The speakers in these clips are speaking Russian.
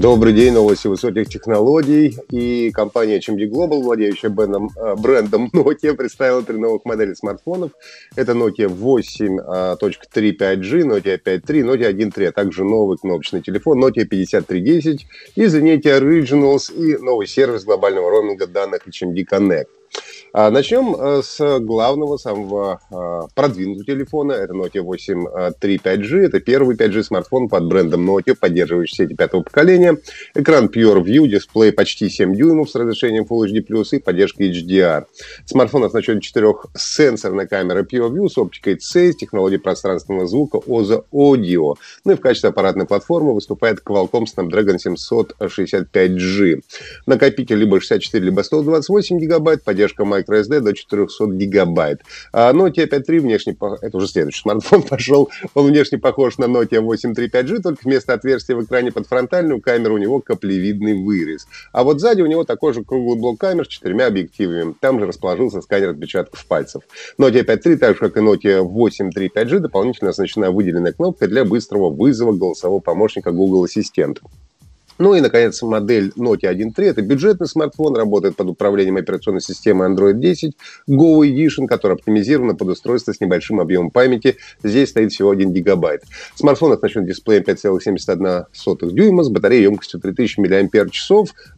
Добрый день, новости высоких технологий. И компания HMD Global, владеющая брендом, э, брендом Nokia, представила три новых модели смартфонов. Это Nokia 8.3 5G, Nokia 5.3, Nokia 1.3, а также новый кнопочный телефон Nokia 5310 и Nokia Originals и новый сервис глобального роуминга данных HMD Connect. А начнем э, с главного, самого а, продвинутого телефона. Это Nokia 8 3 5G. Это первый 5G смартфон под брендом Nokia, поддерживающий сети пятого поколения. Экран Pure View, дисплей почти 7 дюймов с разрешением Full HD+, и поддержкой HDR. Смартфон оснащен четырехсенсорной камерой Pure View с оптикой C, с технологией пространственного звука OZA Audio. Ну и в качестве аппаратной платформы выступает Qualcomm Snapdragon 765G. Накопитель либо 64, либо 128 гигабайт, поддержка microSD до 400 гигабайт. А Nokia 5.3 внешне, это уже следующий смартфон пошел, он внешне похож на Nokia 8.3 5G, только вместо отверстия в экране под фронтальную камеру у него каплевидный вырез. А вот сзади у него такой же круглый блок камер с четырьмя объективами. Там же расположился сканер отпечатков пальцев. Nokia 5.3, так же как и Nokia 8.3 5G, дополнительно оснащена выделенной кнопкой для быстрого вызова голосового помощника Google Ассистент. Ну и, наконец, модель Nokia 1.3. Это бюджетный смартфон, работает под управлением операционной системы Android 10 Go Edition, которая оптимизирована под устройство с небольшим объемом памяти. Здесь стоит всего 1 гигабайт. Смартфон оснащен дисплеем 5,71 дюйма с батареей емкостью 3000 мАч.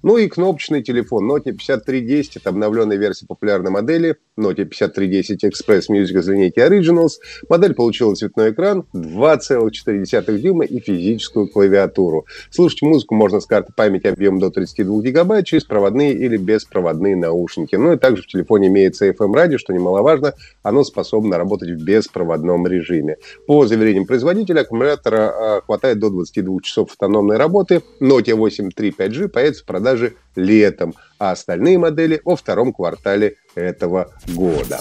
Ну и кнопочный телефон Nokia 5310. Это обновленная версия популярной модели Nokia 5310 Express Music из линейки Originals. Модель получила цветной экран 2,4 дюйма и физическую клавиатуру. Слушать музыку можно можно с карты памяти объемом до 32 гигабайт через проводные или беспроводные наушники. Ну и также в телефоне имеется FM-радио, что немаловажно, оно способно работать в беспроводном режиме. По заверениям производителя, аккумулятора а, хватает до 22 часов автономной работы. Nokia 8 3 5G появится в продаже летом, а остальные модели во втором квартале этого года.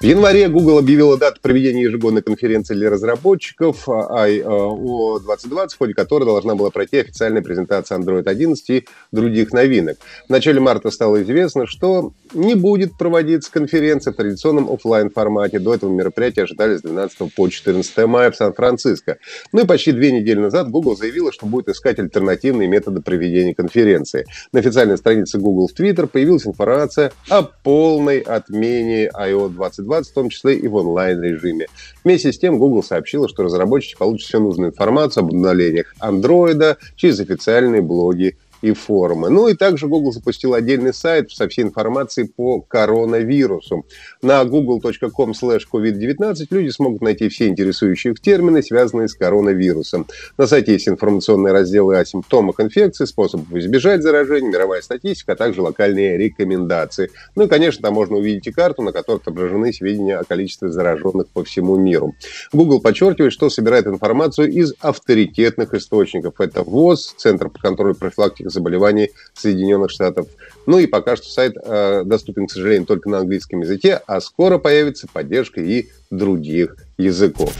В январе Google объявила дату проведения ежегодной конференции для разработчиков I.O. 2020, в ходе которой должна была пройти официальная презентация Android 11 и других новинок. В начале марта стало известно, что не будет проводиться конференция в традиционном офлайн формате. До этого мероприятия ожидали с 12 по 14 мая в Сан-Франциско. Ну и почти две недели назад Google заявила, что будет искать альтернативные методы проведения конференции. На официальной странице Google в Twitter появилась информация о полной отмене I.O. 2020 2020, в том числе и в онлайн-режиме. Вместе с тем Google сообщила, что разработчики получат всю нужную информацию об обновлениях Android через официальные блоги и форумы. Ну и также Google запустил отдельный сайт со всей информацией по коронавирусу. На google.com slash covid-19 люди смогут найти все интересующие их термины, связанные с коронавирусом. На сайте есть информационные разделы о симптомах инфекции, способах избежать заражения, мировая статистика, а также локальные рекомендации. Ну и, конечно, там можно увидеть и карту, на которой отображены сведения о количестве зараженных по всему миру. Google подчеркивает, что собирает информацию из авторитетных источников. Это ВОЗ, Центр по контролю профилактики заболеваний Соединенных Штатов. Ну и пока что сайт э, доступен, к сожалению, только на английском языке, а скоро появится поддержка и других языков.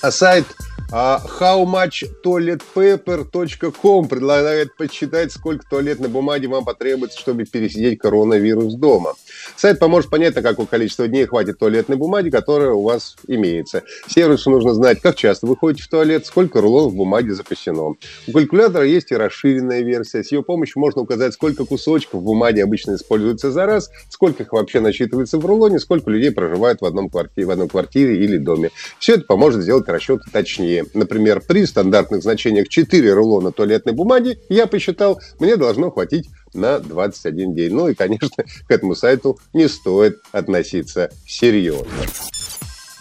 А сайт а howmuchtoiletpaper.com предлагает подсчитать, сколько туалетной бумаги вам потребуется, чтобы пересидеть коронавирус дома. Сайт поможет понять, на какое количество дней хватит туалетной бумаги, которая у вас имеется. Сервису нужно знать, как часто вы ходите в туалет, сколько рулонов бумаги запасено. У калькулятора есть и расширенная версия. С ее помощью можно указать, сколько кусочков бумаги обычно используется за раз, сколько их вообще насчитывается в рулоне, сколько людей проживает в, одном квартире, в одной квартире или доме. Все это поможет сделать расчеты точнее. Например, при стандартных значениях 4 рулона туалетной бумаги, я посчитал, мне должно хватить на 21 день. Ну и, конечно, к этому сайту не стоит относиться серьезно.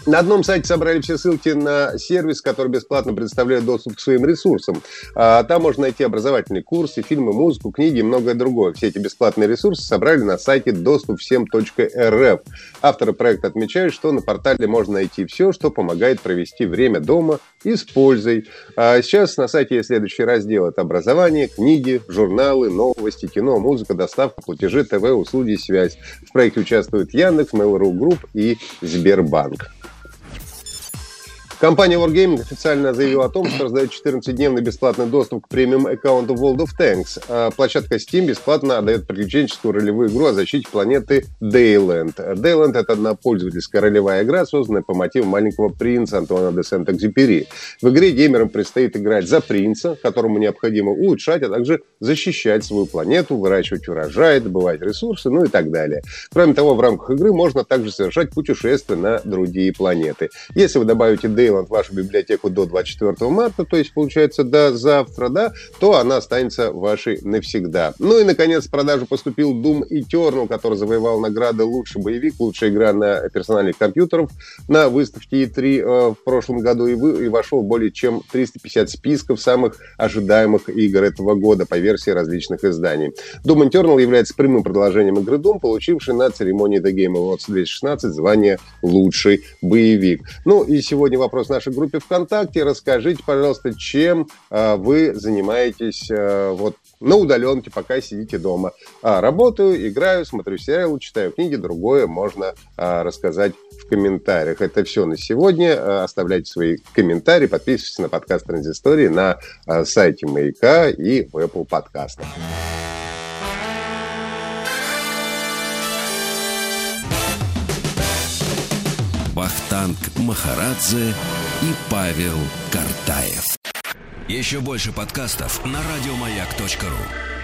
На одном сайте собрали все ссылки на сервис, который бесплатно предоставляет доступ к своим ресурсам. А, там можно найти образовательные курсы, фильмы, музыку, книги и многое другое. Все эти бесплатные ресурсы собрали на сайте доступвсем.рф. Авторы проекта отмечают, что на портале можно найти все, что помогает провести время дома и с пользой. А сейчас на сайте есть следующий раздел. Это образование, книги, журналы, новости, кино, музыка, доставка, платежи, ТВ, услуги, связь. В проекте участвуют Яндекс, Mail.ru Group и Сбербанк. Компания Wargaming официально заявила о том, что раздает 14-дневный бесплатный доступ к премиум аккаунту World of Tanks. А площадка Steam бесплатно отдает приключенческую ролевую игру о защите планеты Dayland. Dayland — это одна пользовательская ролевая игра, созданная по мотивам маленького принца Антуана де Сент-Экзюпери. В игре геймерам предстоит играть за принца, которому необходимо улучшать, а также защищать свою планету, выращивать урожай, добывать ресурсы, ну и так далее. Кроме того, в рамках игры можно также совершать путешествия на другие планеты. Если вы добавите Dayland В вашу библиотеку до 24 марта, то есть, получается, до завтра, да, то она останется вашей навсегда. Ну и, наконец, в продажу поступил Doom Eternal, который завоевал награды «Лучший боевик», «Лучшая игра на персональных компьютеров» на выставке E3 э, в прошлом году и, вы, и вошел более чем 350 списков самых ожидаемых игр этого года по версии различных изданий. Doom Eternal является прямым продолжением игры Doom, получившей на церемонии The Game Awards 2016 звание «Лучший боевик». Ну и сегодня вопрос вопрос в нашей группе ВКонтакте. Расскажите, пожалуйста, чем э, вы занимаетесь э, вот на удаленке, пока сидите дома. А, работаю, играю, смотрю сериалы, читаю книги, другое можно а, рассказать в комментариях. Это все на сегодня. А, оставляйте свои комментарии, подписывайтесь на подкаст Транзистории на а, сайте Маяка и в Apple подкастах. Вахтанг Махарадзе и Павел Картаев. Еще больше подкастов на радиомаяк.ру